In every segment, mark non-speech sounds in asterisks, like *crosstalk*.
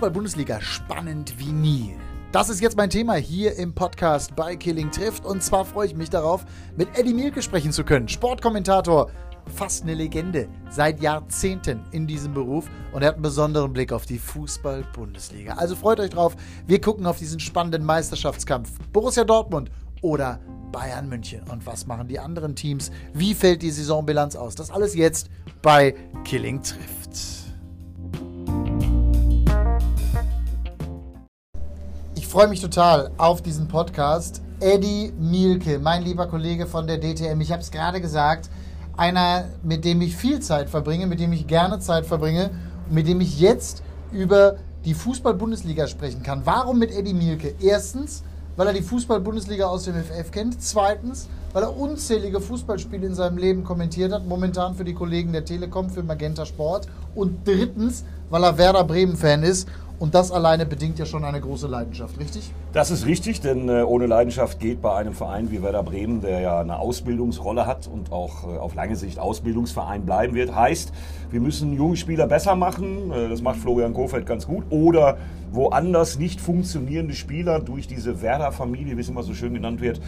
Fußball-Bundesliga spannend wie nie. Das ist jetzt mein Thema hier im Podcast bei Killing trifft. Und zwar freue ich mich darauf, mit Eddie Mielke sprechen zu können. Sportkommentator, fast eine Legende, seit Jahrzehnten in diesem Beruf und er hat einen besonderen Blick auf die Fußball-Bundesliga. Also freut euch drauf. Wir gucken auf diesen spannenden Meisterschaftskampf. Borussia Dortmund oder Bayern München. Und was machen die anderen Teams? Wie fällt die Saisonbilanz aus? Das alles jetzt bei Killing trifft. Freue mich total auf diesen Podcast. Eddie Mielke, mein lieber Kollege von der DTM. Ich habe es gerade gesagt, einer, mit dem ich viel Zeit verbringe, mit dem ich gerne Zeit verbringe, mit dem ich jetzt über die Fußball-Bundesliga sprechen kann. Warum mit Eddie Mielke? Erstens, weil er die Fußball-Bundesliga aus dem FF kennt. Zweitens, weil er unzählige Fußballspiele in seinem Leben kommentiert hat, momentan für die Kollegen der Telekom, für Magenta Sport. Und drittens, weil er Werder Bremen-Fan ist und das alleine bedingt ja schon eine große Leidenschaft, richtig? Das ist richtig, denn äh, ohne Leidenschaft geht bei einem Verein wie Werder Bremen, der ja eine Ausbildungsrolle hat und auch äh, auf lange Sicht Ausbildungsverein bleiben wird, heißt, wir müssen junge Spieler besser machen. Äh, das macht Florian Kofeld ganz gut. Oder woanders nicht funktionierende Spieler durch diese Werder-Familie, wie es immer so schön genannt wird,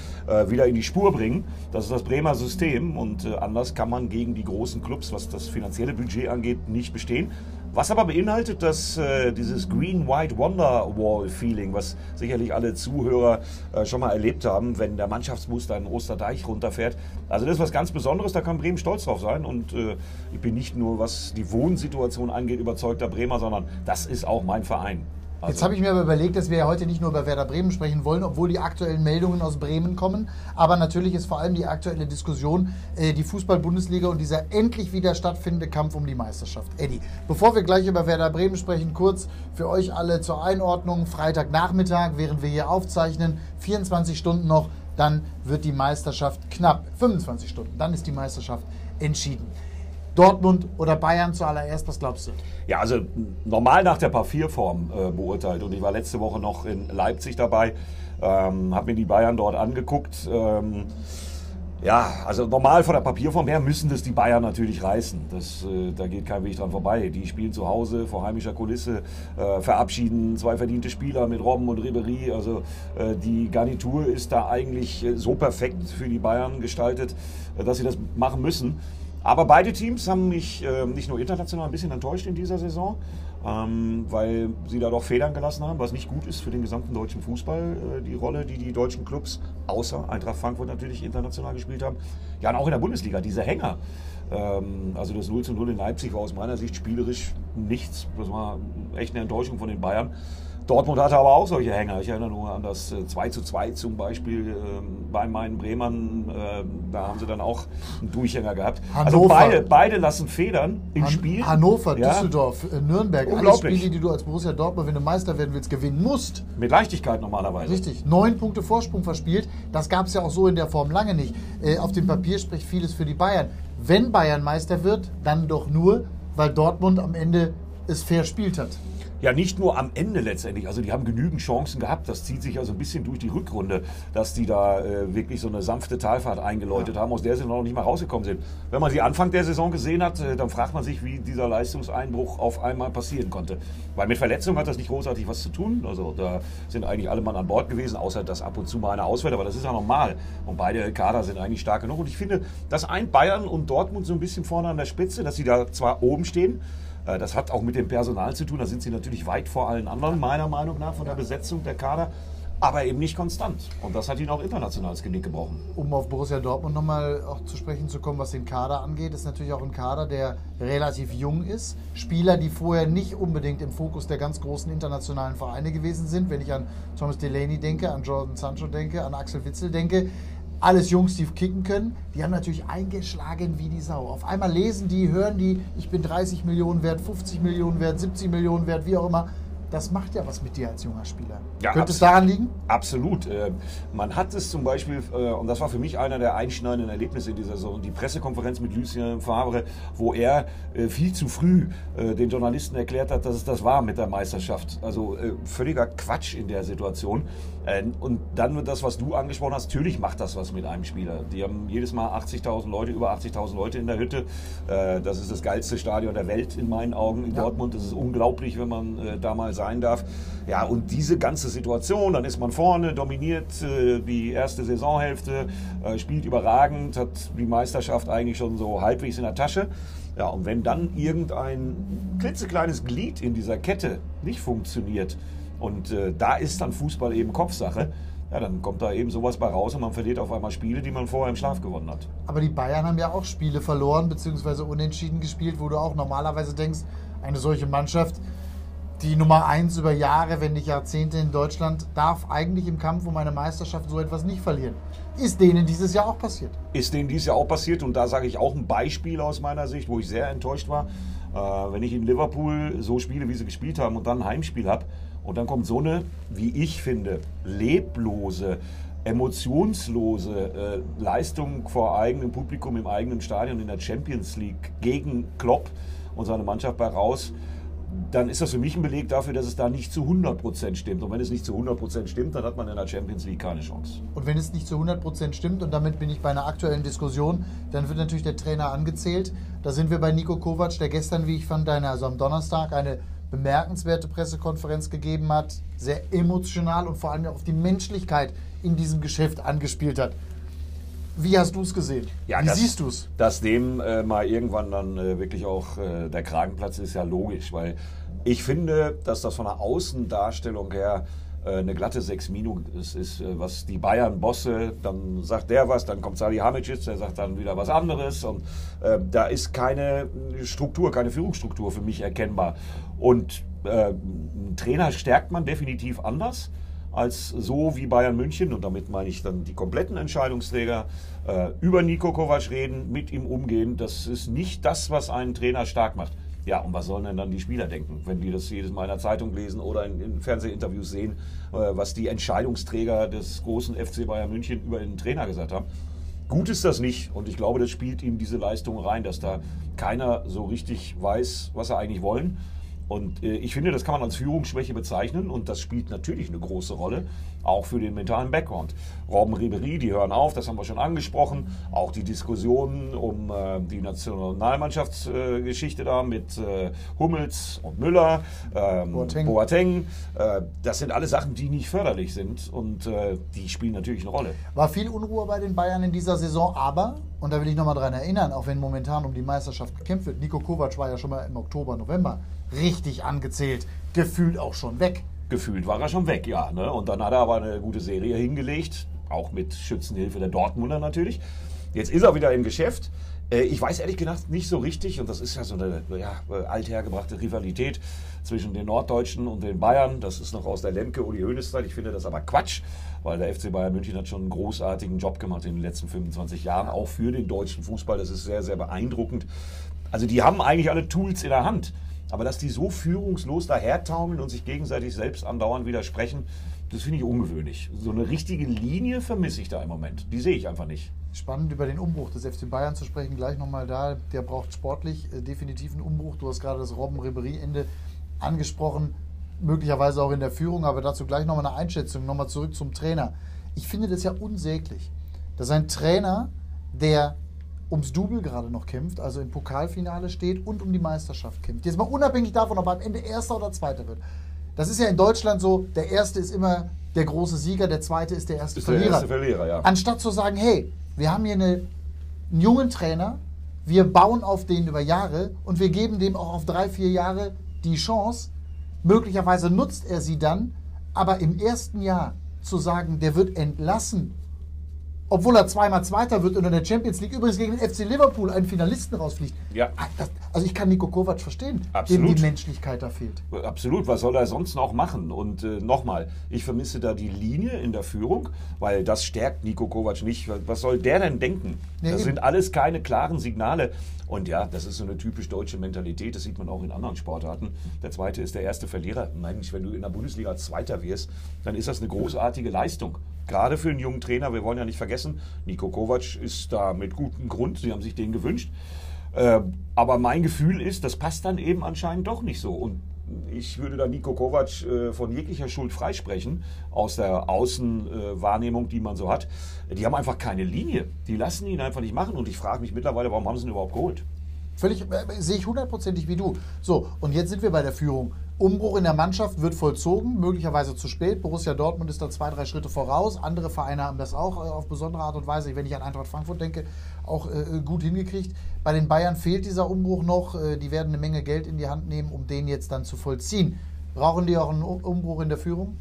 wieder in die Spur bringen. Das ist das Bremer System und anders kann man gegen die großen Clubs, was das finanzielle Budget angeht, nicht bestehen. Was aber beinhaltet, dass äh, dieses Green White Wonder Wall Feeling, was sicherlich alle Zuhörer äh, schon mal erlebt haben, wenn der Mannschaftsbus da in Osterdeich runterfährt. Also das ist was ganz Besonderes, da kann Bremen stolz drauf sein. Und äh, ich bin nicht nur, was die Wohnsituation angeht, überzeugter Bremer, sondern das ist auch mein Verein. Also Jetzt habe ich mir aber überlegt, dass wir ja heute nicht nur über Werder Bremen sprechen wollen, obwohl die aktuellen Meldungen aus Bremen kommen. Aber natürlich ist vor allem die aktuelle Diskussion äh, die Fußball-Bundesliga und dieser endlich wieder stattfindende Kampf um die Meisterschaft. Eddie, bevor wir gleich über Werder Bremen sprechen, kurz für euch alle zur Einordnung. Freitagnachmittag, während wir hier aufzeichnen, 24 Stunden noch, dann wird die Meisterschaft knapp. 25 Stunden, dann ist die Meisterschaft entschieden. Dortmund oder Bayern zuallererst? Was glaubst du? Ja, also normal nach der Papierform äh, beurteilt. Und ich war letzte Woche noch in Leipzig dabei, ähm, habe mir die Bayern dort angeguckt. Ähm, ja, also normal von der Papierform her müssen das die Bayern natürlich reißen. Das, äh, da geht kein Weg dran vorbei. Die spielen zu Hause vor heimischer Kulisse, äh, verabschieden zwei verdiente Spieler mit Robben und Ribery. Also äh, die Garnitur ist da eigentlich äh, so perfekt für die Bayern gestaltet, äh, dass sie das machen müssen. Aber beide Teams haben mich äh, nicht nur international ein bisschen enttäuscht in dieser Saison, ähm, weil sie da doch Federn gelassen haben, was nicht gut ist für den gesamten deutschen Fußball, äh, die Rolle, die die deutschen Clubs, außer Eintracht Frankfurt natürlich international gespielt haben. Ja, und auch in der Bundesliga, diese Hänger. Ähm, also das 0 zu 0 in Leipzig war aus meiner Sicht spielerisch nichts. Das war echt eine Enttäuschung von den Bayern. Dortmund hatte aber auch solche Hänger. Ich erinnere nur an das 2 äh, zu 2 zum Beispiel ähm, bei meinen Bremern. Äh, da haben sie dann auch einen Durchhänger gehabt. Also Hannover. Also beide, beide lassen Federn im Han Spiel. Hannover, ja. Düsseldorf, äh, Nürnberg. Alle Spiele, die du als Borussia Dortmund, wenn du Meister werden willst, gewinnen musst. Mit Leichtigkeit normalerweise. Richtig. Neun Punkte Vorsprung verspielt. Das gab es ja auch so in der Form lange nicht. auf dem Papier spricht vieles für die Bayern. Wenn Bayern Meister wird, dann doch nur, weil Dortmund am Ende es fair spielt hat. Ja, nicht nur am Ende letztendlich. Also die haben genügend Chancen gehabt. Das zieht sich also ein bisschen durch die Rückrunde, dass die da äh, wirklich so eine sanfte Talfahrt eingeläutet ja. haben, aus der sie noch nicht mal rausgekommen sind. Wenn man sie Anfang der Saison gesehen hat, äh, dann fragt man sich, wie dieser Leistungseinbruch auf einmal passieren konnte. Weil mit Verletzungen hat das nicht großartig was zu tun. Also da sind eigentlich alle Mann an Bord gewesen, außer dass ab und zu mal einer ausfällt. Aber das ist ja normal. Und beide Kader sind eigentlich stark genug. Und ich finde, das eint Bayern und Dortmund so ein bisschen vorne an der Spitze, dass sie da zwar oben stehen, das hat auch mit dem Personal zu tun. Da sind sie natürlich weit vor allen anderen, meiner Meinung nach, von der Besetzung der Kader. Aber eben nicht konstant. Und das hat ihn auch international das Genick gebrochen. Um auf Borussia Dortmund nochmal auch zu sprechen zu kommen, was den Kader angeht, ist natürlich auch ein Kader, der relativ jung ist. Spieler, die vorher nicht unbedingt im Fokus der ganz großen internationalen Vereine gewesen sind. Wenn ich an Thomas Delaney denke, an Jordan Sancho denke, an Axel Witzel denke, alles Jungs, die kicken können, die haben natürlich eingeschlagen wie die Sau. Auf einmal lesen die, hören die, ich bin 30 Millionen wert, 50 Millionen wert, 70 Millionen wert, wie auch immer. Das macht ja was mit dir als junger Spieler. Ja, Könnte es daran liegen? Absolut. Äh, man hat es zum Beispiel, äh, und das war für mich einer der einschneidenden Erlebnisse in dieser Saison, die Pressekonferenz mit Lucien Favre, wo er äh, viel zu früh den Journalisten erklärt hat, dass es das war mit der Meisterschaft. Also völliger Quatsch in der Situation. Äh, Und dann wird das, was du angesprochen hast, natürlich macht das was mit einem Spieler. Die haben jedes Mal 80.000 Leute, über 80.000 Leute in der Hütte. Äh, Das ist das geilste Stadion der Welt in meinen Augen in Ja. Dortmund. Das ist unglaublich, wenn man äh, da mal sein darf. Ja, und diese ganze Situation, dann ist man vorne, dominiert die erste Saisonhälfte, spielt überragend, hat die Meisterschaft eigentlich schon so halbwegs in der Tasche. Ja, und wenn dann irgendein klitzekleines Glied in dieser Kette nicht funktioniert und äh, da ist dann Fußball eben Kopfsache, ja, dann kommt da eben sowas bei raus und man verliert auf einmal Spiele, die man vorher im Schlaf gewonnen hat. Aber die Bayern haben ja auch Spiele verloren bzw. unentschieden gespielt, wo du auch normalerweise denkst, eine solche Mannschaft, die Nummer eins über Jahre, wenn nicht Jahrzehnte in Deutschland, darf eigentlich im Kampf um eine Meisterschaft so etwas nicht verlieren. Ist denen dieses Jahr auch passiert. Ist denen dies Jahr auch passiert und da sage ich auch ein Beispiel aus meiner Sicht, wo ich sehr enttäuscht war. Äh, wenn ich in Liverpool so spiele, wie sie gespielt haben und dann ein Heimspiel habe und dann kommt so eine, wie ich finde, leblose, emotionslose äh, Leistung vor eigenem Publikum im eigenen Stadion in der Champions League gegen Klopp und seine Mannschaft bei raus, dann ist das für mich ein Beleg dafür, dass es da nicht zu 100% stimmt. Und wenn es nicht zu 100% stimmt, dann hat man in der Champions League keine Chance. Und wenn es nicht zu 100% stimmt, und damit bin ich bei einer aktuellen Diskussion, dann wird natürlich der Trainer angezählt. Da sind wir bei Nico Kovac, der gestern, wie ich fand, eine, also am Donnerstag eine bemerkenswerte Pressekonferenz gegeben hat, sehr emotional und vor allem auf die Menschlichkeit in diesem Geschäft angespielt hat. Wie hast du es gesehen? wie das- siehst du es? Dass dem äh, mal irgendwann dann äh, wirklich auch äh, der Kragenplatz ist ja logisch, weil ich finde, dass das von der Außendarstellung her eine glatte 6 Minus ist, äh, was die Bayern-Bosse, dann sagt der was, dann kommt Salihamidzic, der sagt dann wieder was anderes und äh, da ist keine Struktur, keine Führungsstruktur für mich erkennbar. Und äh, einen Trainer stärkt man definitiv anders als so wie Bayern München, und damit meine ich dann die kompletten Entscheidungsträger, äh, über Nico Kovac reden, mit ihm umgehen. Das ist nicht das, was einen Trainer stark macht. Ja, und was sollen denn dann die Spieler denken, wenn die das jedes Mal in der Zeitung lesen oder in, in Fernsehinterviews sehen, äh, was die Entscheidungsträger des großen FC Bayern München über den Trainer gesagt haben? Gut ist das nicht und ich glaube, das spielt ihm diese Leistung rein, dass da keiner so richtig weiß, was er eigentlich wollen. Und äh, ich finde, das kann man als Führungsschwäche bezeichnen und das spielt natürlich eine große Rolle, auch für den mentalen Background. Robben Ribery, die hören auf, das haben wir schon angesprochen. Auch die Diskussionen um äh, die Nationalmannschaftsgeschichte da mit äh, Hummels und Müller, ähm, Boateng. Boateng. Äh, das sind alle Sachen, die nicht förderlich sind und äh, die spielen natürlich eine Rolle. War viel Unruhe bei den Bayern in dieser Saison, aber, und da will ich nochmal dran erinnern, auch wenn momentan um die Meisterschaft gekämpft wird, Nico Kovac war ja schon mal im Oktober, November richtig angezählt, gefühlt auch schon weg. Gefühlt war er schon weg, ja. Ne? Und dann hat er aber eine gute Serie hingelegt, auch mit Schützenhilfe der Dortmunder natürlich. Jetzt ist er wieder im Geschäft. Äh, Ich weiß ehrlich gesagt nicht so richtig, und das ist ja so eine ja, althergebrachte Rivalität zwischen den Norddeutschen und den Bayern. Das ist noch aus der Lemke Uli Hoeneß Zeit. Ich finde das aber Quatsch, weil der FC Bayern München hat schon einen großartigen Job gemacht in den letzten 25 Jahren, auch für den deutschen Fußball. Das ist sehr, sehr beeindruckend. Also die haben eigentlich alle Tools in der Hand. Aber dass die so führungslos dahertaumeln und sich gegenseitig selbst andauernd widersprechen, das finde ich ungewöhnlich. So eine richtige Linie vermisse ich da im Moment. Die sehe ich einfach nicht. Spannend über den Umbruch des FC Bayern zu sprechen, gleich nochmal da. Der braucht sportlich äh, definitiv einen Umbruch. Du hast gerade das Robben-Ribery-Ende angesprochen, möglicherweise auch in der Führung, aber dazu gleich nochmal eine Einschätzung. Nochmal zurück zum Trainer. Ich finde das ja unsäglich, dass ein Trainer, der ums Double gerade noch kämpft, also im Pokalfinale steht und um die Meisterschaft kämpft. Jetzt mal unabhängig davon, ob er am Ende Erster oder Zweiter wird. Das ist ja in Deutschland so, der Erste ist immer der große Sieger, der Zweite ist der erste Ist der Verlierer. erste Verlierer, ja. Anstatt zu sagen, hey, wir haben hier eine, einen jungen Trainer, wir bauen auf den über Jahre und wir geben dem auch auf drei, vier Jahre die Chance. Möglicherweise nutzt er sie dann, aber im ersten Jahr zu sagen, der wird entlassen, obwohl er zweimal Zweiter wird und in der Champions League übrigens gegen den FC Liverpool einen Finalisten rausfliegt. Ja. Das, also ich kann Nico Kovac verstehen, dem Absolut. die Menschlichkeit da fehlt. Absolut, was soll er sonst noch machen? Und äh, nochmal, ich vermisse da die Linie in der Führung, weil das stärkt Nico Kovac nicht. Was soll der denn denken? Nee, das eben. sind alles keine klaren Signale. Und ja, das ist so eine typisch deutsche Mentalität, das sieht man auch in anderen Sportarten. Der zweite ist der erste Verlierer. Mensch, wenn du in der Bundesliga Zweiter wirst, dann ist das eine großartige Leistung. Gerade für einen jungen Trainer, wir wollen ja nicht vergessen, Nico Kovac ist da mit gutem Grund, sie haben sich den gewünscht. Äh, aber mein Gefühl ist, das passt dann eben anscheinend doch nicht so. Und ich würde da Nico Kovac äh, von jeglicher Schuld freisprechen, aus der Außenwahrnehmung, die man so hat. Die haben einfach keine Linie. Die lassen ihn einfach nicht machen. Und ich frage mich mittlerweile, warum haben sie ihn überhaupt geholt? Völlig, äh, sehe ich hundertprozentig wie du. So, und jetzt sind wir bei der Führung. Umbruch in der Mannschaft wird vollzogen, möglicherweise zu spät. Borussia Dortmund ist da zwei, drei Schritte voraus. Andere Vereine haben das auch äh, auf besondere Art und Weise, wenn ich an Eintracht Frankfurt denke, auch äh, gut hingekriegt. Bei den Bayern fehlt dieser Umbruch noch. Äh, die werden eine Menge Geld in die Hand nehmen, um den jetzt dann zu vollziehen. Brauchen die auch einen Umbruch in der Führung?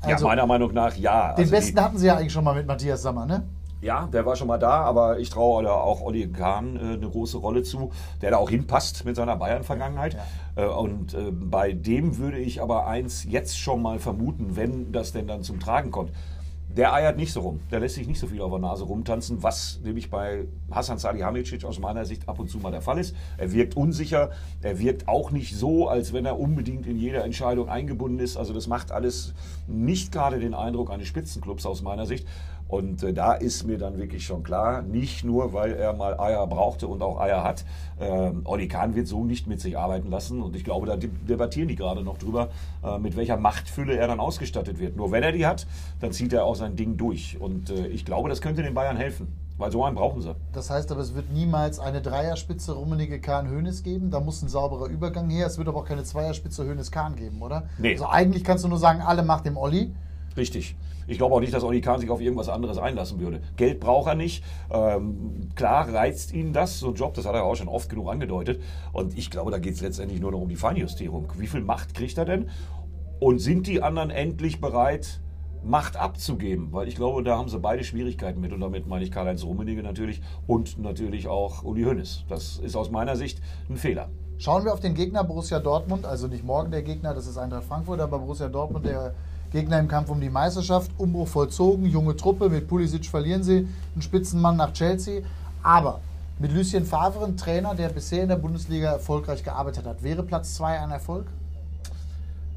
Also, ja, meiner Meinung nach ja. Den also besten hatten sie ja eigentlich schon mal mit Matthias Sammer, ne? Ja, der war schon mal da, aber ich traue auch Olli Kahn äh, eine große Rolle zu, der da auch hinpasst mit seiner Bayern-Vergangenheit. Ja. Äh, und äh, bei dem würde ich aber eins jetzt schon mal vermuten, wenn das denn dann zum Tragen kommt. Der eiert nicht so rum. Der lässt sich nicht so viel auf der Nase rumtanzen, was nämlich bei Hasan Salihamidzic aus meiner Sicht ab und zu mal der Fall ist. Er wirkt unsicher. Er wirkt auch nicht so, als wenn er unbedingt in jeder Entscheidung eingebunden ist. Also das macht alles nicht gerade den Eindruck eines Spitzenclubs aus meiner Sicht. Und äh, da ist mir dann wirklich schon klar, nicht nur, weil er mal Eier brauchte und auch Eier hat, äh, Olli Kahn wird so nicht mit sich arbeiten lassen. Und ich glaube, da debattieren die gerade noch drüber, äh, mit welcher Machtfülle er dann ausgestattet wird. Nur wenn er die hat, dann zieht er auch sein Ding durch. Und äh, ich glaube, das könnte den Bayern helfen. Weil so einen brauchen sie. Das heißt aber, es wird niemals eine Dreierspitze Rummenige Kahn Hönes geben. Da muss ein sauberer Übergang her. Es wird aber auch keine Zweierspitze Hönes Kahn geben, oder? Nee. Also eigentlich kannst du nur sagen, alle macht dem Olli. Richtig. Ich glaube auch nicht, dass Oli Kahn sich auf irgendwas anderes einlassen würde. Geld braucht er nicht. Ähm, klar reizt ihn das, so ein Job, das hat er auch schon oft genug angedeutet. Und ich glaube, da geht es letztendlich nur noch um die Feinjustierung. Wie viel Macht kriegt er denn? Und sind die anderen endlich bereit, Macht abzugeben? Weil ich glaube, da haben sie beide Schwierigkeiten mit. Und damit meine ich Karl-Heinz Rummenigge natürlich und natürlich auch Uli Hoeneß. Das ist aus meiner Sicht ein Fehler. Schauen wir auf den Gegner Borussia Dortmund, also nicht morgen der Gegner, das ist Eintracht Frankfurt, aber Borussia Dortmund, der Gegner im Kampf um die Meisterschaft, Umbruch vollzogen, junge Truppe, mit Pulisic verlieren sie, einen Spitzenmann nach Chelsea. Aber mit Lucien Favre, ein Trainer, der bisher in der Bundesliga erfolgreich gearbeitet hat, wäre Platz 2 ein Erfolg?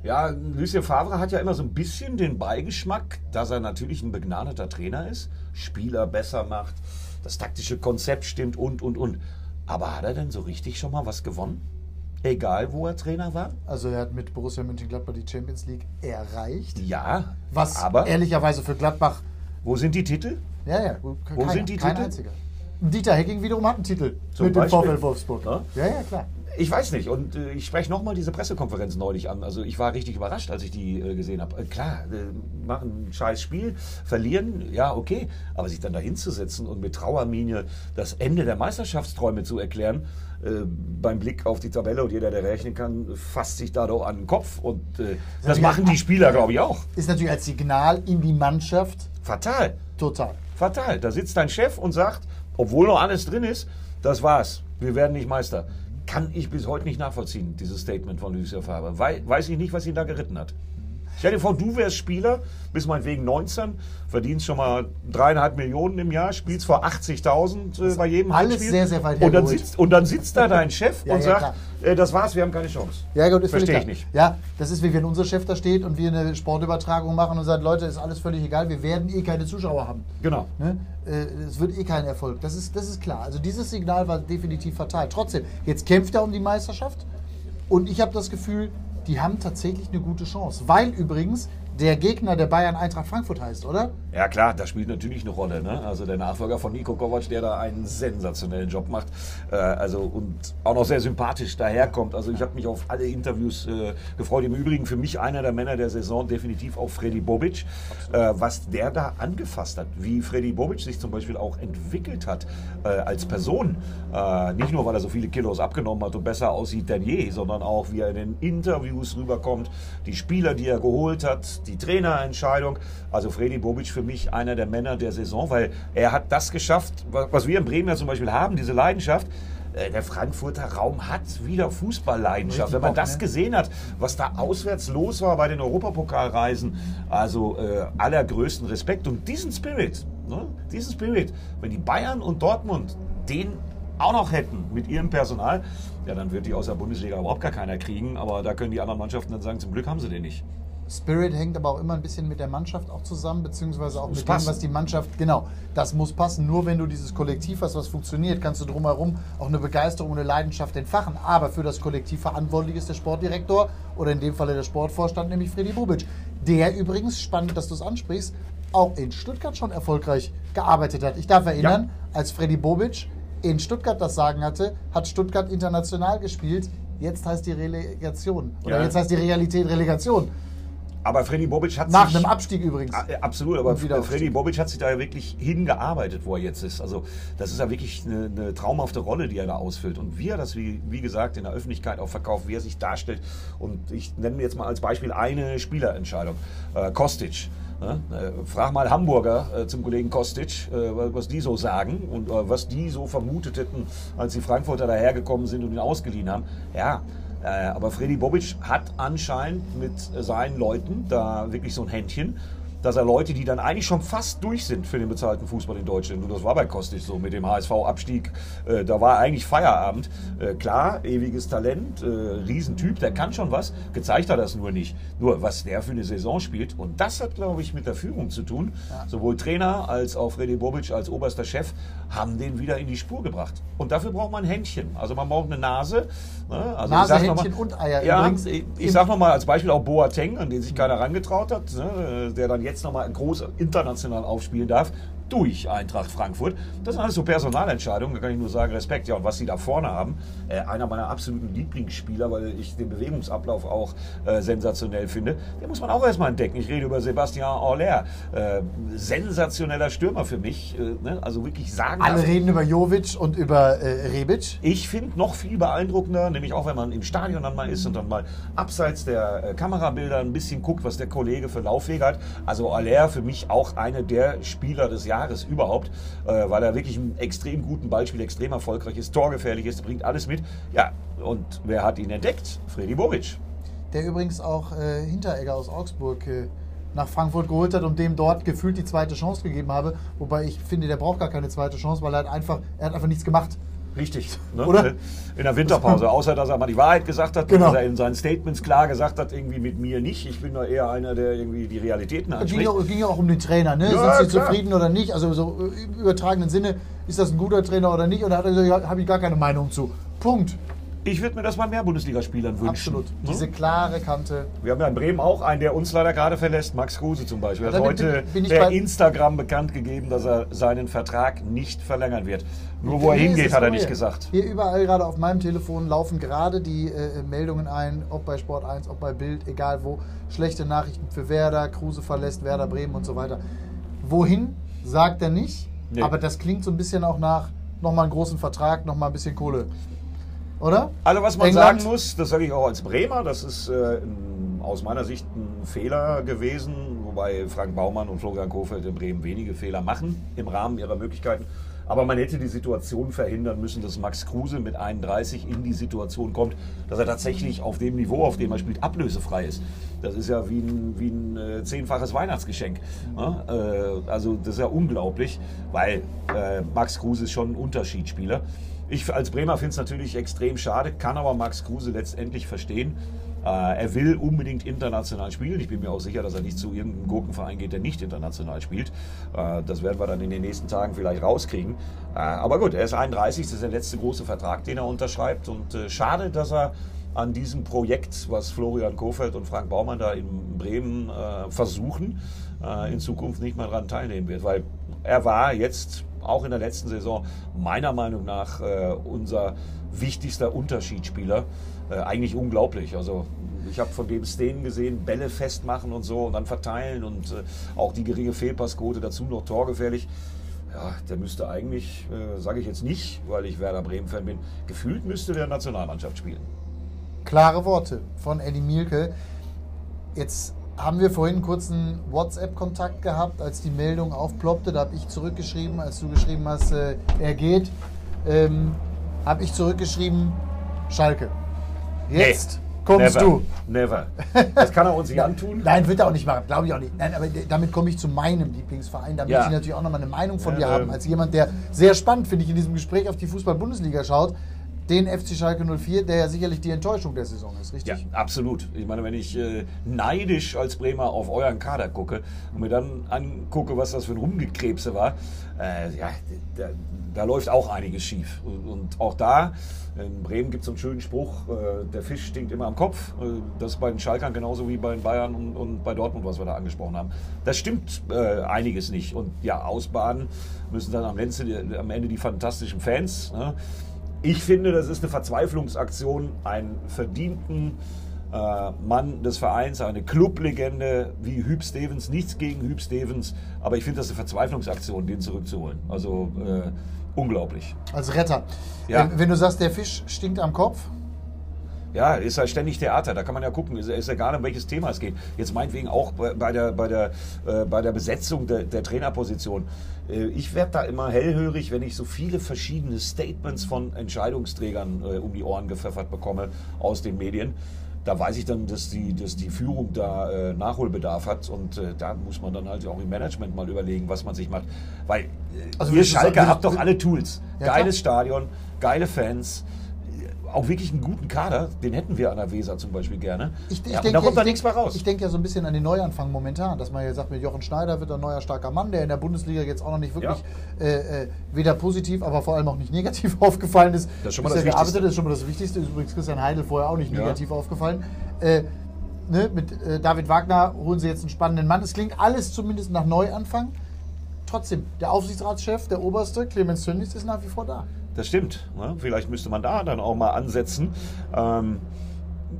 Ja, Lucien Favre hat ja immer so ein bisschen den Beigeschmack, dass er natürlich ein begnadeter Trainer ist, Spieler besser macht, das taktische Konzept stimmt und, und, und. Aber hat er denn so richtig schon mal was gewonnen? Egal, wo er Trainer war? Also er hat mit Borussia Mönchengladbach die Champions League erreicht. Ja, was aber ehrlicherweise für Gladbach. Wo sind die Titel? Ja, ja. Wo keiner, sind die kein Titel? Einziger. Dieter Hecking wiederum hat einen Titel Zum mit Beispiel? dem VfL Wolfsburg. Ja? ja, ja, klar. Ich weiß nicht. Und äh, ich spreche nochmal diese Pressekonferenz neulich an. Also ich war richtig überrascht, als ich die äh, gesehen habe. Äh, klar, äh, machen ein scheiß Spiel, verlieren, ja, okay. Aber sich dann da hinzusetzen und mit Trauerminie das Ende der Meisterschaftsträume zu erklären, äh, beim Blick auf die Tabelle und jeder, der rechnen kann, fasst sich da doch an den Kopf. Und äh, das, das machen die Spieler, glaube ich, auch. Ist natürlich als Signal in die Mannschaft. Fatal. Total. Fatal. Da sitzt dein Chef und sagt, obwohl noch alles drin ist, das war's. Wir werden nicht Meister kann ich bis heute nicht nachvollziehen, dieses Statement von Lucia Faber. weiß ich nicht, was ihn da geritten hat. Stell dir vor, du wärst Spieler, bist meinetwegen 19, verdienst schon mal dreieinhalb Millionen im Jahr, spielst vor 80.000 äh, bei jedem Alles Heimspiel. sehr, sehr weit und dann, sitzt, und dann sitzt da dein Chef *laughs* ja, und ja, sagt, äh, das war's, wir haben keine Chance. Ja, gut, ist Verstehe ich nicht. Ja, das ist wie wenn unser Chef da steht und wir eine Sportübertragung machen und sagt, Leute, ist alles völlig egal, wir werden eh keine Zuschauer haben. Genau. Ne? Äh, es wird eh kein Erfolg. Das ist, das ist klar. Also dieses Signal war definitiv fatal. Trotzdem, jetzt kämpft er um die Meisterschaft und ich habe das Gefühl, die haben tatsächlich eine gute Chance. Weil übrigens der Gegner der Bayern Eintracht Frankfurt heißt, oder? Ja klar, das spielt natürlich eine Rolle. Ne? Also der Nachfolger von Nico Kovac, der da einen sensationellen Job macht, äh, also und auch noch sehr sympathisch daherkommt. Also ich habe mich auf alle Interviews äh, gefreut. Im Übrigen für mich einer der Männer der Saison definitiv auch Freddy Bobic, äh, was der da angefasst hat, wie Freddy Bobic sich zum Beispiel auch entwickelt hat äh, als Person. Äh, nicht nur, weil er so viele Kilos abgenommen hat und besser aussieht denn je, sondern auch, wie er in den Interviews rüberkommt, die Spieler, die er geholt hat, die Trainerentscheidung. Also Freddy Bobic für mich einer der Männer der Saison, weil er hat das geschafft, was wir in Bremen ja zum Beispiel haben, diese Leidenschaft. Äh, der Frankfurter Raum hat wieder Fußballleidenschaft. Wenn man das ne? gesehen hat, was da auswärts los war bei den Europapokalreisen, also äh, allergrößten Respekt. Und diesen Spirit, ne, diesen Spirit, wenn die Bayern und Dortmund den auch noch hätten mit ihrem Personal, ja, dann wird die aus der Bundesliga überhaupt gar keiner kriegen. Aber da können die anderen Mannschaften dann sagen, zum Glück haben sie den nicht. Spirit hängt aber auch immer ein bisschen mit der Mannschaft auch zusammen, beziehungsweise auch Muss mit passen. dem, was die Mannschaft, genau, das muss passen. Nur wenn du dieses Kollektiv hast, was funktioniert, kannst du drumherum auch eine Begeisterung und eine Leidenschaft entfachen. Aber für das Kollektiv verantwortlich ist der Sportdirektor oder in dem Falle der Sportvorstand, nämlich Freddy Bubic. Der übrigens, spannend, dass du es ansprichst, auch in Stuttgart schon erfolgreich gearbeitet hat. Ich darf erinnern, als Freddy Bobic in Stuttgart das Sagen hatte, hat Stuttgart international gespielt. Jetzt heißt die Relegation. Oder Ja. jetzt heißt die Realität Relegation. Aber Freddy Bobic hat Nach sich... einem Abstieg übrigens. Ah, Absolut, aber Freddy Bobic hat sich da ja wirklich hingearbeitet, wo er jetzt ist. Also das ist ja wirklich eine, eine traumhafte Rolle, die er da ausfüllt. Und wie er das, wie, wie gesagt, in der Öffentlichkeit auch verkauft, wie er sich darstellt. Und ich nenne jetzt mal als Beispiel eine Spielerentscheidung. Äh, Kostic. Ne? Äh, frag mal Hamburger äh, zum Kollegen Kostic, äh, was- die so sagen und was die so vermutet hätten, als die Frankfurter dahergekommen sind und ihn ausgeliehen haben. Ja, aber Freddy Bobic hat anscheinend mit seinen Leuten da wirklich so ein Händchen, dass er Leute, die dann eigentlich schon fast durch sind für den bezahlten Fußball in Deutschland, und das war bei Kostic so mit dem HSV-Abstieg, äh, da war eigentlich Feierabend. Äh, klar, ewiges Talent, äh, Riesentyp, der kann schon was, gezeigt hat das nur nicht. Nur, was der für eine Saison spielt, und das hat, glaube ich, mit der Führung zu tun. Sowohl Trainer als auch Freddy Bobic als oberster Chef haben den wieder in die Spur gebracht. Und dafür braucht man ein Händchen. Also man braucht eine Nase. Ne? Also Nase, Händchen mal- und Eier. Ja, Übrigens, ich, ich sag nochmal als Beispiel auch Boateng, an den sich keiner herangetraut hat, ne, der dann jetzt nochmal groß international aufspielen darf durch Eintracht Frankfurt. Das sind alles so Personalentscheidungen, da kann ich nur sagen, Respekt. Ja, und was sie da vorne haben, äh, einer meiner absoluten Lieblingsspieler, weil ich den Bewegungsablauf auch äh, sensationell finde, den muss man auch erstmal entdecken. Ich rede über Sebastian Aller. Äh, sensationeller Stürmer für mich. Äh, ne? Also wirklich sagen. Alle reden über Jovic und über äh, Rebic. Ich finde noch viel beeindruckender, nämlich auch wenn man im Stadion dann mal ist und dann mal abseits der äh, Kamerabilder ein bisschen guckt, was der Kollege für Laufwege hat. Also Aller für mich auch einer der Spieler des Jahres überhaupt, äh, weil er wirklich einen extrem guten Ball spielt, extrem erfolgreich ist, torgefährlich ist, bringt alles mit. Ja, und wer hat ihn entdeckt? Freddy Bobic. Der übrigens auch äh, Hinteregger aus Augsburg äh, nach Frankfurt geholt hat und dem dort gefühlt die zweite Chance gegeben habe. Wobei ich finde, der braucht gar keine zweite Chance, weil er hat einfach, er hat einfach nichts gemacht. Richtig. Ne? Oder? In der Winterpause. Außer, dass er mal die Wahrheit gesagt hat, Genau. dass er in seinen Statements klar gesagt hat, irgendwie mit mir nicht. Ich bin da eher einer, der irgendwie die Realitäten Es ging, anspricht. ja auch- ging ja auch um den Trainer, ne? Ja, Sind Sie klar. zufrieden oder nicht? Also so äh, im übertragenen Sinne, ist das ein guter Trainer oder nicht? Und da hat er gesagt, habe ich gar keine Meinung zu. Punkt. Ich würde mir das mal mehr Bundesligaspielern wünschen. Absolut. Ne? Diese klare Kante. Wir haben ja in Bremen auch einen, der uns leider gerade verlässt, Max Kruse zum Beispiel. Er hat Damit heute bin- bin per Instagram bekannt gegeben, dass er seinen Vertrag nicht verlängern wird. Nur wo er hingeht, hat er nicht gesagt. Hier überall gerade auf meinem Telefon laufen gerade die äh, Meldungen ein, ob bei Sport 1, ob bei Bild, egal wo. Schlechte Nachrichten für Werder, Kruse verlässt Werder Bremen und so weiter. Wohin, sagt er nicht. Nee. Aber das klingt so ein bisschen auch nach nochmal einen großen Vertrag, nochmal ein bisschen Kohle. Oder? Also was man England? sagen muss, das sage ich auch als Bremer, das ist äh, aus meiner Sicht ein Fehler gewesen, wobei Frank Baumann und Florian Kohfeldt in Bremen wenige Fehler machen im Rahmen ihrer Möglichkeiten. Aber man hätte die Situation verhindern müssen, dass Max Kruse mit 31 in die Situation kommt, dass er tatsächlich auf dem Niveau, auf dem er spielt, ablösefrei ist. Das ist ja wie ein, wie ein äh, zehnfaches Weihnachtsgeschenk. Ne? Äh, also das ist ja unglaublich, weil äh, Max Kruse ist schon ein Unterschiedsspieler. Ich als Bremer finde es natürlich extrem schade, kann aber Max Kruse letztendlich verstehen. Äh, er will unbedingt international spielen. Ich bin mir auch sicher, dass er nicht zu irgendeinem Gurkenverein geht, der nicht international spielt. Äh, das werden wir dann in den nächsten Tagen vielleicht rauskriegen. Äh, aber gut, er ist 31, das ist der letzte große Vertrag, den er unterschreibt. Und schade, dass er an diesem Projekt, was Florian Kofeld und Frank Baumann da in Bremen versuchen, in Zukunft nicht mehr daran teilnehmen wird. Weil er war jetzt auch in der letzten Saison meiner Meinung nach äh, unser wichtigster Unterschiedsspieler. Äh, eigentlich unglaublich. Also ich habe von dem Szenen gesehen, Bälle festmachen und so und dann verteilen und äh, auch die geringe Fehlpassquote dazu noch torgefährlich. Ja, der müsste eigentlich, äh, sage ich jetzt nicht, weil ich Werder Bremen-Fan bin, gefühlt müsste der Nationalmannschaft spielen. Klare Worte von Eddie Mielke. Jetzt haben wir vorhin einen kurzen WhatsApp-Kontakt gehabt, als die Meldung aufploppte. Da habe ich zurückgeschrieben, als du geschrieben hast, äh, er geht, ähm, habe ich zurückgeschrieben, Schalke. Jetzt kommst never, du. Never. Das kann er uns nicht *laughs* antun. Nein, wird er auch nicht machen, glaube ich auch nicht. Nein, aber damit komme ich zu meinem Lieblingsverein. Da Ja. möchte ich natürlich auch nochmal eine Meinung von Ja, dir haben, ähm. als jemand, der sehr spannend, finde ich, in diesem Gespräch auf die Fußball-Bundesliga schaut. Den FC Schalke 04, der ja sicherlich die Enttäuschung der Saison ist, Ja, richtig? absolut. Ich meine, wenn ich äh, neidisch als Bremer auf euren Kader gucke und mir dann angucke, was das für ein Rumgekrebse war, äh, ja, da, da läuft auch einiges schief. Und, und auch da, in Bremen gibt es so einen schönen Spruch, äh, der Fisch stinkt immer am Kopf. Äh, das ist bei den Schalkern genauso wie bei den Bayern und, und bei Dortmund, was wir da angesprochen haben. Das stimmt äh, einiges nicht. Und ja, ausbaden müssen dann am Ende, am Ende die fantastischen Fans. Ne? Ich finde, das ist eine Verzweiflungsaktion, einen verdienten äh, Mann des Vereins, eine Clublegende wie Hüb Stevens. Nichts gegen Hüb Stevens, aber ich finde das eine Verzweiflungsaktion, den zurückzuholen. Also äh, unglaublich. Als Retter. Ja. Ähm, wenn du sagst, der Fisch stinkt am Kopf, Ja, ist halt ständig Theater. Da kann man ja gucken. Ist, ist egal, um welches Thema es geht. Jetzt meinetwegen auch bei bei der, bei der, äh, bei der Besetzung der, der Trainerposition. Äh, ich werde da immer hellhörig, wenn ich so viele verschiedene Statements von Entscheidungsträgern äh, um die Ohren gepfeffert bekomme aus den Medien. Da weiß ich dann, dass die, dass die Führung da äh, Nachholbedarf hat und äh, da muss man dann halt auch im Management mal überlegen, was man sich macht. Weil äh, Also ihr Schalke sagen- habt doch alle Tools. Ja, Geiles Stadion, geile Fans, auch wirklich einen guten Kader, den hätten wir an der Weser zum Beispiel gerne. Ich, ich ja, denke, da kommt ich da denk- nichts mehr raus. Ich denke ja so ein bisschen an den Neuanfang momentan, dass man jetzt sagt, mit Jochen Schneider wird ein neuer starker Mann, der in der Bundesliga jetzt auch noch nicht wirklich äh, äh, weder positiv, aber vor allem auch nicht negativ *laughs* aufgefallen ist. Das ist schon mal das Wichtigste. das ist schon mal das Wichtigste. Übrigens Christian Heidel vorher auch nicht Ja. negativ aufgefallen. Äh, ne, mit äh, David Wagner holen sie jetzt einen spannenden Mann. Es klingt alles zumindest nach Neuanfang. Trotzdem, der Aufsichtsratschef, der Oberste, Clemens Tönnies, ist nach wie vor da. Das stimmt. Ne? Vielleicht müsste man da dann auch mal ansetzen. Ähm,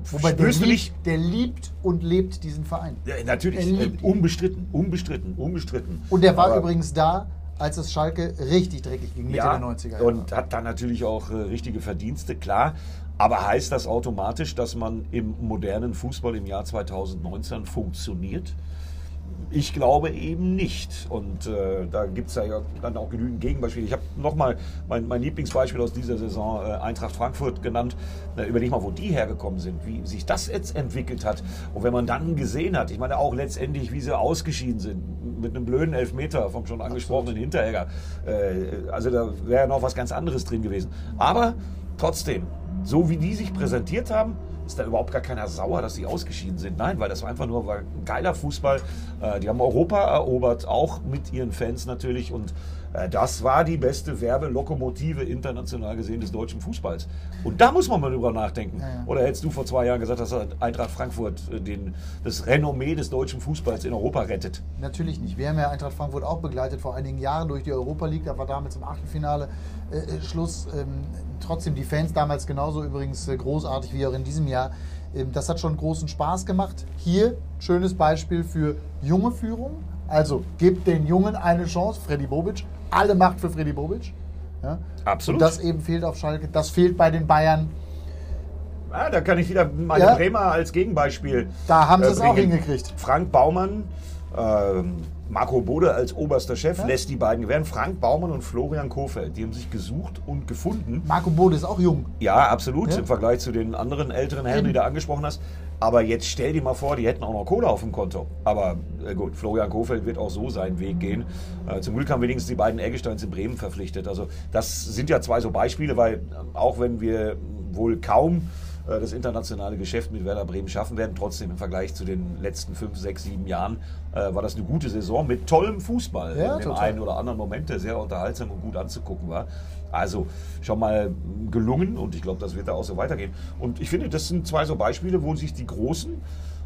Wobei der liebt, der liebt und lebt diesen Verein. ja, natürlich, äh, unbestritten, unbestritten, unbestritten. Und der war Aber- übrigens da, als es Schalke richtig dreckig ging, Mitte ja, der 90er Jahre. Und hat dann natürlich auch äh, richtige Verdienste, klar. Aber heißt das automatisch, dass man im modernen Fußball im Jahr 2019 funktioniert? Ich glaube eben nicht. Und äh, da gibt es ja dann auch genügend Gegenbeispiele. Ich habe nochmal mein, mein Lieblingsbeispiel aus dieser Saison, äh, Eintracht Frankfurt, genannt. Na, überleg mal, wo die hergekommen sind, wie sich das jetzt entwickelt hat. Und wenn man dann gesehen hat, ich meine auch letztendlich, wie sie ausgeschieden sind, mit einem blöden Elfmeter vom schon angesprochenen Hinteregger. Äh, also da wäre noch was ganz anderes drin gewesen. Aber trotzdem, so wie die sich präsentiert haben, ist da überhaupt gar keiner sauer, dass sie ausgeschieden sind. Nein, weil das war einfach nur war ein geiler Fußball. Äh, die haben Europa erobert, auch mit ihren Fans natürlich. Und äh, das war die beste Werbelokomotive international gesehen des deutschen Fußballs. Und da muss man mal drüber nachdenken. Ja, ja. Oder hättest du vor zwei Jahren gesagt, dass Eintracht Frankfurt äh, den, das Renommee des deutschen Fußballs in Europa rettet? Natürlich nicht. Wir haben ja Eintracht Frankfurt auch begleitet vor einigen Jahren durch die Europa League. Da war damals im Achtelfinale äh, äh, Schluss. Ähm, trotzdem die Fans damals genauso übrigens äh, großartig wie auch in diesem Jahr. Ähm, das hat schon großen Spaß gemacht. Hier schönes Beispiel für junge Führung. Also gebt den Jungen eine Chance. Freddy Bobic. Alle Macht für Freddy Bobic. Ja? Absolut. Und das eben fehlt auf Schalke. Das fehlt bei den Bayern. Ah, da kann ich wieder meine Ja. Bremer als Gegenbeispiel. Da haben sie es auch hingekriegt. Frank Baumann, ähm, Marco Bode als oberster Chef Ja. lässt die beiden gewähren. Frank Baumann und Florian Kofeld, die haben sich gesucht und gefunden. Marco Bode ist auch jung. Ja, absolut, Ja. im Vergleich zu den anderen älteren Herren, die du angesprochen hast. Aber jetzt stell dir mal vor, die hätten auch noch Kohle auf dem Konto. Aber äh, gut, Florian Kofeld wird auch so seinen Weg gehen. Äh, zum Glück haben wenigstens die beiden Eggesteins in Bremen verpflichtet. Also das sind ja zwei so Beispiele, weil äh, auch wenn wir wohl kaum das internationale Geschäft mit Werder Bremen schaffen werden, trotzdem im Vergleich zu den letzten fünf, sechs, sieben Jahren äh, war das eine gute Saison mit tollem Fußball Ja, in dem total. einen oder anderen Moment, der sehr unterhaltsam und gut anzugucken war. Also schon mal gelungen und ich glaube, das wird da auch so weitergehen. Und ich finde, das sind zwei so Beispiele, wo sich die Großen,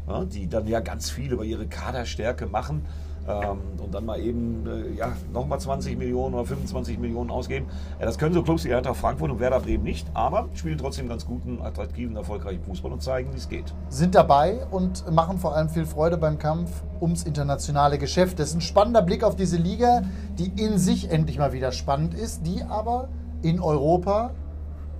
ja, die dann ja ganz viel über ihre Kaderstärke machen und dann mal eben äh, ja, nochmal 20 Millionen oder 25 Millionen ausgeben. Das können so Clubs wie Eintracht Frankfurt und Werder Bremen nicht, aber spielen trotzdem ganz guten, attraktiven, erfolgreichen Fußball und zeigen, wie es geht. sind dabei und machen vor allem viel Freude beim Kampf ums internationale Geschäft. Das ist ein spannender Blick auf diese Liga, die in sich endlich mal wieder spannend ist, die aber in Europa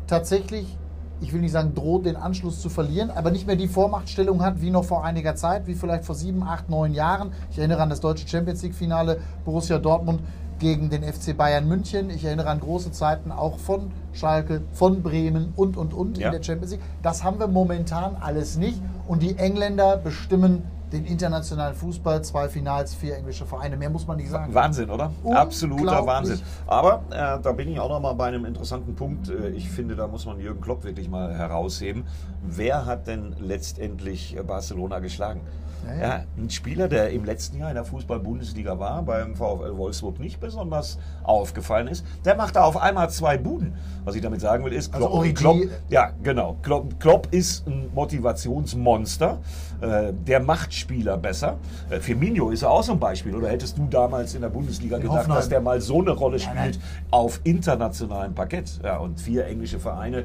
tatsächlich, ich will nicht sagen, droht, den Anschluss zu verlieren, aber nicht mehr die Vormachtstellung hat wie noch vor einiger Zeit, wie vielleicht vor sieben, acht, neun Jahren. Ich erinnere an das deutsche Champions League-Finale Borussia Dortmund gegen den FC Bayern München. Ich erinnere an große Zeiten auch von Schalke, von Bremen und, und, und Ja. in der Champions League. Das haben wir momentan alles nicht und die Engländer bestimmen den internationalen Fußball, zwei Finals, vier englische Vereine. Mehr muss man nicht sagen. Wahnsinn, oder? Absoluter. Wahnsinn. Aber äh, da bin ich auch noch mal bei einem interessanten Punkt. Äh, ich finde, da muss man Jürgen Klopp wirklich mal herausheben. Wer hat denn letztendlich äh, Barcelona geschlagen? Ja, Ja, ja. ein Spieler, der im letzten Jahr in der Fußball-Bundesliga war, beim VfL Wolfsburg nicht besonders aufgefallen ist, der macht da auf einmal zwei Buden. Was ich damit sagen will, ist, Also Origi- Klopp, ja, genau. Klopp, Klopp ist ein Motivationsmonster. Äh, der macht Spieler besser. Äh, Firmino ist ja auch so ein Beispiel. Oder hättest du damals in der Bundesliga gedacht, Hoffenheim. dass der mal so eine Rolle spielt nein. auf internationalem Parkett? Ja, und vier englische Vereine,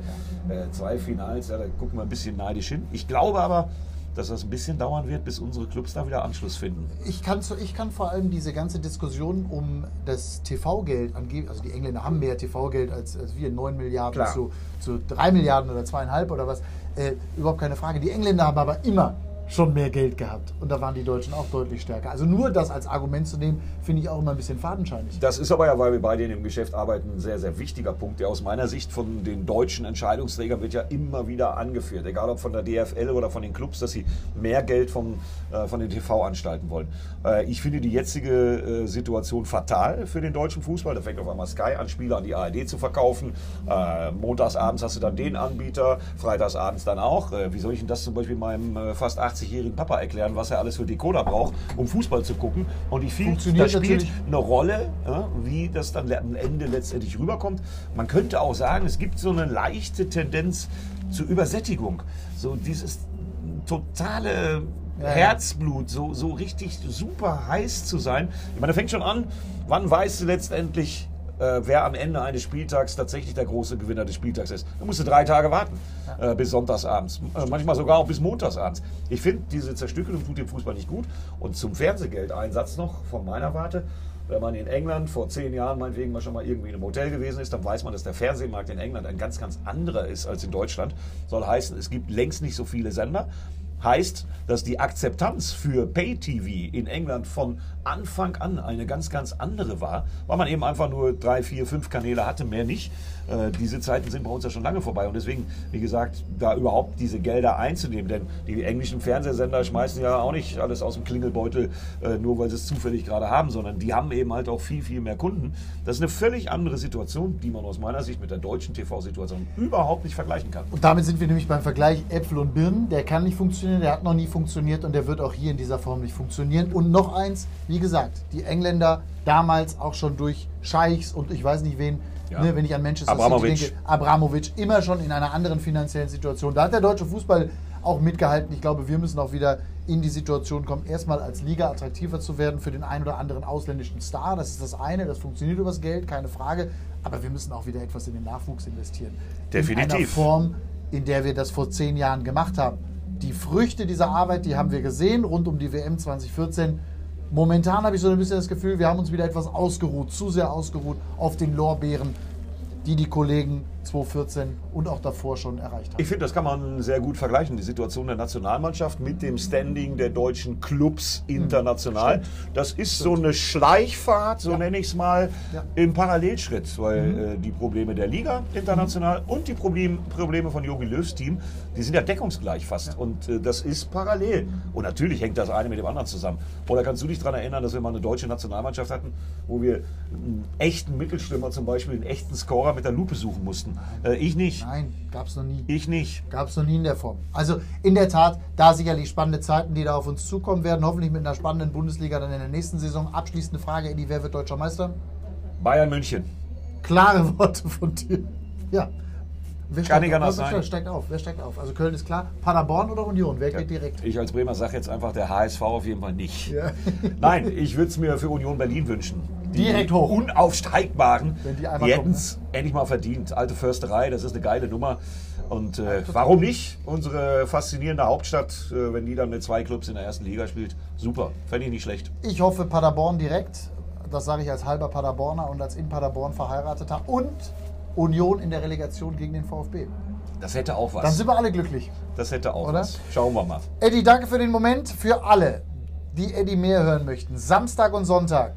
äh, zwei Finals, ja, da gucken wir ein bisschen neidisch hin. Ich glaube aber, dass das ein bisschen dauern wird, bis unsere Clubs da wieder Anschluss finden. Ich kann, zu, ich kann vor allem diese ganze Diskussion um das TV-Geld angeben, also die Engländer haben mehr TV-Geld als, als wir, 9 Milliarden Klar. zu, zu 3 Milliarden oder zweieinhalb oder was, äh, überhaupt keine Frage. Die Engländer haben aber immer schon mehr Geld gehabt und da waren die Deutschen auch deutlich stärker. Also nur das als Argument zu nehmen, finde ich auch immer ein bisschen fadenscheinig. Das ist aber ja, weil wir beide in dem Geschäft arbeiten, ein sehr, sehr wichtiger Punkt, der aus meiner Sicht von den deutschen Entscheidungsträgern wird ja immer wieder angeführt. Egal ob von der DFL oder von den Clubs, dass sie mehr Geld vom, äh, von den TV-Anstalten wollen. Äh, ich finde die jetzige äh, Situation fatal für den deutschen Fußball. Da fängt auf einmal Sky an, Spiele an die ARD zu verkaufen. Äh, montagsabends hast du dann den Anbieter, freitagsabends dann auch. Äh, wie soll ich denn das zum Beispiel meinem äh, fast 80-jährigen Papa erklären, was er alles für Decoder braucht, um Fußball zu gucken? Und wie viel Funktioniert da spielt eine Rolle, wie das dann am Ende letztendlich rüberkommt. Man könnte auch sagen, es gibt so eine leichte Tendenz zur Übersättigung. So dieses totale Ja. Herzblut, so, so richtig super heiß zu sein. Ich meine, fängt schon an, wann weißt du letztendlich, äh, wer am Ende eines Spieltags tatsächlich der große Gewinner des Spieltags ist. Da musst du drei Tage warten, äh, bis sonntagsabends, äh, manchmal sogar auch bis montagsabends. Ich finde, diese Zerstückelung tut dem Fußball nicht gut. Und zum Fernsehgeldeinsatz noch von meiner Warte. Wenn man in England vor zehn Jahren meinetwegen mal schon mal irgendwie in einem Hotel gewesen ist, dann weiß man, dass der Fernsehmarkt in England ein ganz, ganz anderer ist als in Deutschland. Soll heißen, es gibt längst nicht so viele Sender. Heißt, dass die Akzeptanz für Pay-TV in England von Anfang an eine ganz, ganz andere war, weil man eben einfach nur drei, vier, fünf Kanäle hatte, mehr nicht. Äh, diese Zeiten sind bei uns ja schon lange vorbei und deswegen, wie gesagt, da überhaupt diese Gelder einzunehmen, denn die englischen Fernsehsender schmeißen ja auch nicht alles aus dem Klingelbeutel, äh, nur weil sie es zufällig gerade haben, sondern die haben eben halt auch viel, viel mehr Kunden. Das ist eine völlig andere Situation, die man aus meiner Sicht mit der deutschen TV-Situation überhaupt nicht vergleichen kann. Und damit sind wir nämlich beim Vergleich Äpfel und Birnen. Der kann nicht funktionieren, der hat noch nie funktioniert und der wird auch hier in dieser Form nicht funktionieren. Und noch eins, wie gesagt, die Engländer damals auch schon durch Scheichs und ich weiß nicht wen, Ja. ne, wenn ich an Manchester Abramovic. City denke, Abramovic, immer schon in einer anderen finanziellen Situation. Da hat der deutsche Fußball auch mitgehalten. Ich glaube, wir müssen auch wieder in die Situation kommen, erstmal als Liga attraktiver zu werden für den einen oder anderen ausländischen Star. Das ist das eine, das funktioniert übers Geld, keine Frage. Aber wir müssen auch wieder etwas in den Nachwuchs investieren. In einer Definitiv. Form, in der wir das vor zehn Jahren gemacht haben. Die Früchte dieser Arbeit, die haben wir gesehen rund um die WM 2014. Momentan habe ich so ein bisschen das Gefühl, wir haben uns wieder etwas ausgeruht, zu sehr ausgeruht auf den Lorbeeren, die die Kollegen 2014 und auch davor schon erreicht haben. Ich finde, das kann man sehr gut vergleichen, die Situation der Nationalmannschaft mit dem Standing der deutschen Clubs international. Das ist so eine Schleichfahrt, so Ja. nenne ich es mal, Ja. im Parallelschritt, weil äh, die Probleme der Liga international und die Problem, Probleme von Jogi Löws Team, die sind ja deckungsgleich fast und äh, das ist parallel. Und natürlich hängt das eine mit dem anderen zusammen. Oder kannst du dich daran erinnern, dass wir mal eine deutsche Nationalmannschaft hatten, wo wir einen echten Mittelstürmer zum Beispiel, einen echten Scorer mit der Lupe suchen mussten? Äh, ich nicht. Nein, gab es noch nie. Ich nicht. Gab es noch nie in der Form. Also in der Tat, da sicherlich spannende Zeiten, die da auf uns zukommen werden. Hoffentlich mit einer spannenden Bundesliga dann in der nächsten Saison. Abschließende Frage, Eddie, wer wird deutscher Meister? Bayern München. Klare Worte von dir. Ja. Wer Kann nicht auf? anders Wer sein. steigt auf? Wer steigt auf? Also Köln ist klar. Paderborn oder Union? Wer geht direkt? Ich als Bremer sage jetzt einfach der HSV auf jeden Fall nicht. Ja. Nein, ich würde es mir für Union Berlin wünschen. Direkt hoch. Unaufsteigbaren, Wenn die einmal die kommen, hätten es endlich mal verdient. Alte Försterei, das ist eine geile Nummer. Und äh, warum nicht? Unsere faszinierende Hauptstadt, äh, wenn die dann mit zwei Clubs in der ersten Liga spielt, super. Fände ich nicht schlecht. Ich hoffe Paderborn direkt. Das sage ich als halber Paderborner und als in Paderborn verheirateter. Und Union in der Relegation gegen den VfB. Das hätte auch was. Dann sind wir alle glücklich. das hätte auch Oder? was. Schauen wir mal. Eddie, danke für den Moment. Für alle, die Eddie mehr hören möchten. Samstag und Sonntag.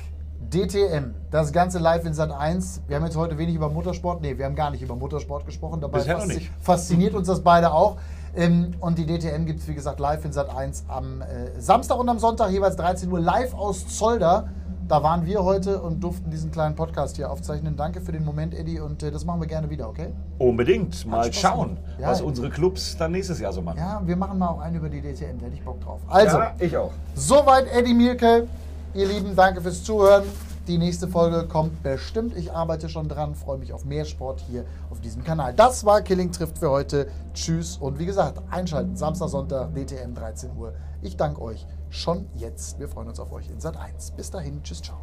DTM. Das Ganze live in Sat 1. Wir haben jetzt heute wenig über Motorsport. Nee, wir haben gar nicht über Motorsport gesprochen. Dabei faszi- nicht. fasziniert uns das beide auch. Ähm, und die DTM gibt es, wie gesagt, live in Sat 1 am äh, Samstag und am Sonntag, jeweils 13 Uhr, live aus Zolder. Da waren wir heute und durften diesen kleinen Podcast hier aufzeichnen. Danke für den Moment, Eddie, und äh, das machen wir gerne wieder, okay? Unbedingt. Mal schauen. Ja, was unsere Clubs dann nächstes Jahr so machen. Ja, wir machen mal auch einen über die DTM, da hätte ich Bock drauf. Also, Ja, ich auch. Soweit Eddie Mielke. Ihr Lieben, danke fürs Zuhören. Die nächste Folge kommt bestimmt. Ich arbeite schon dran, freue mich auf mehr Sport hier auf diesem Kanal. Das war Killing trifft für heute. Tschüss und wie gesagt, einschalten. Samstag, Sonntag, DTM 13 Uhr. Ich danke euch schon jetzt. Wir freuen uns auf euch in Sat 1. Bis dahin, tschüss, ciao.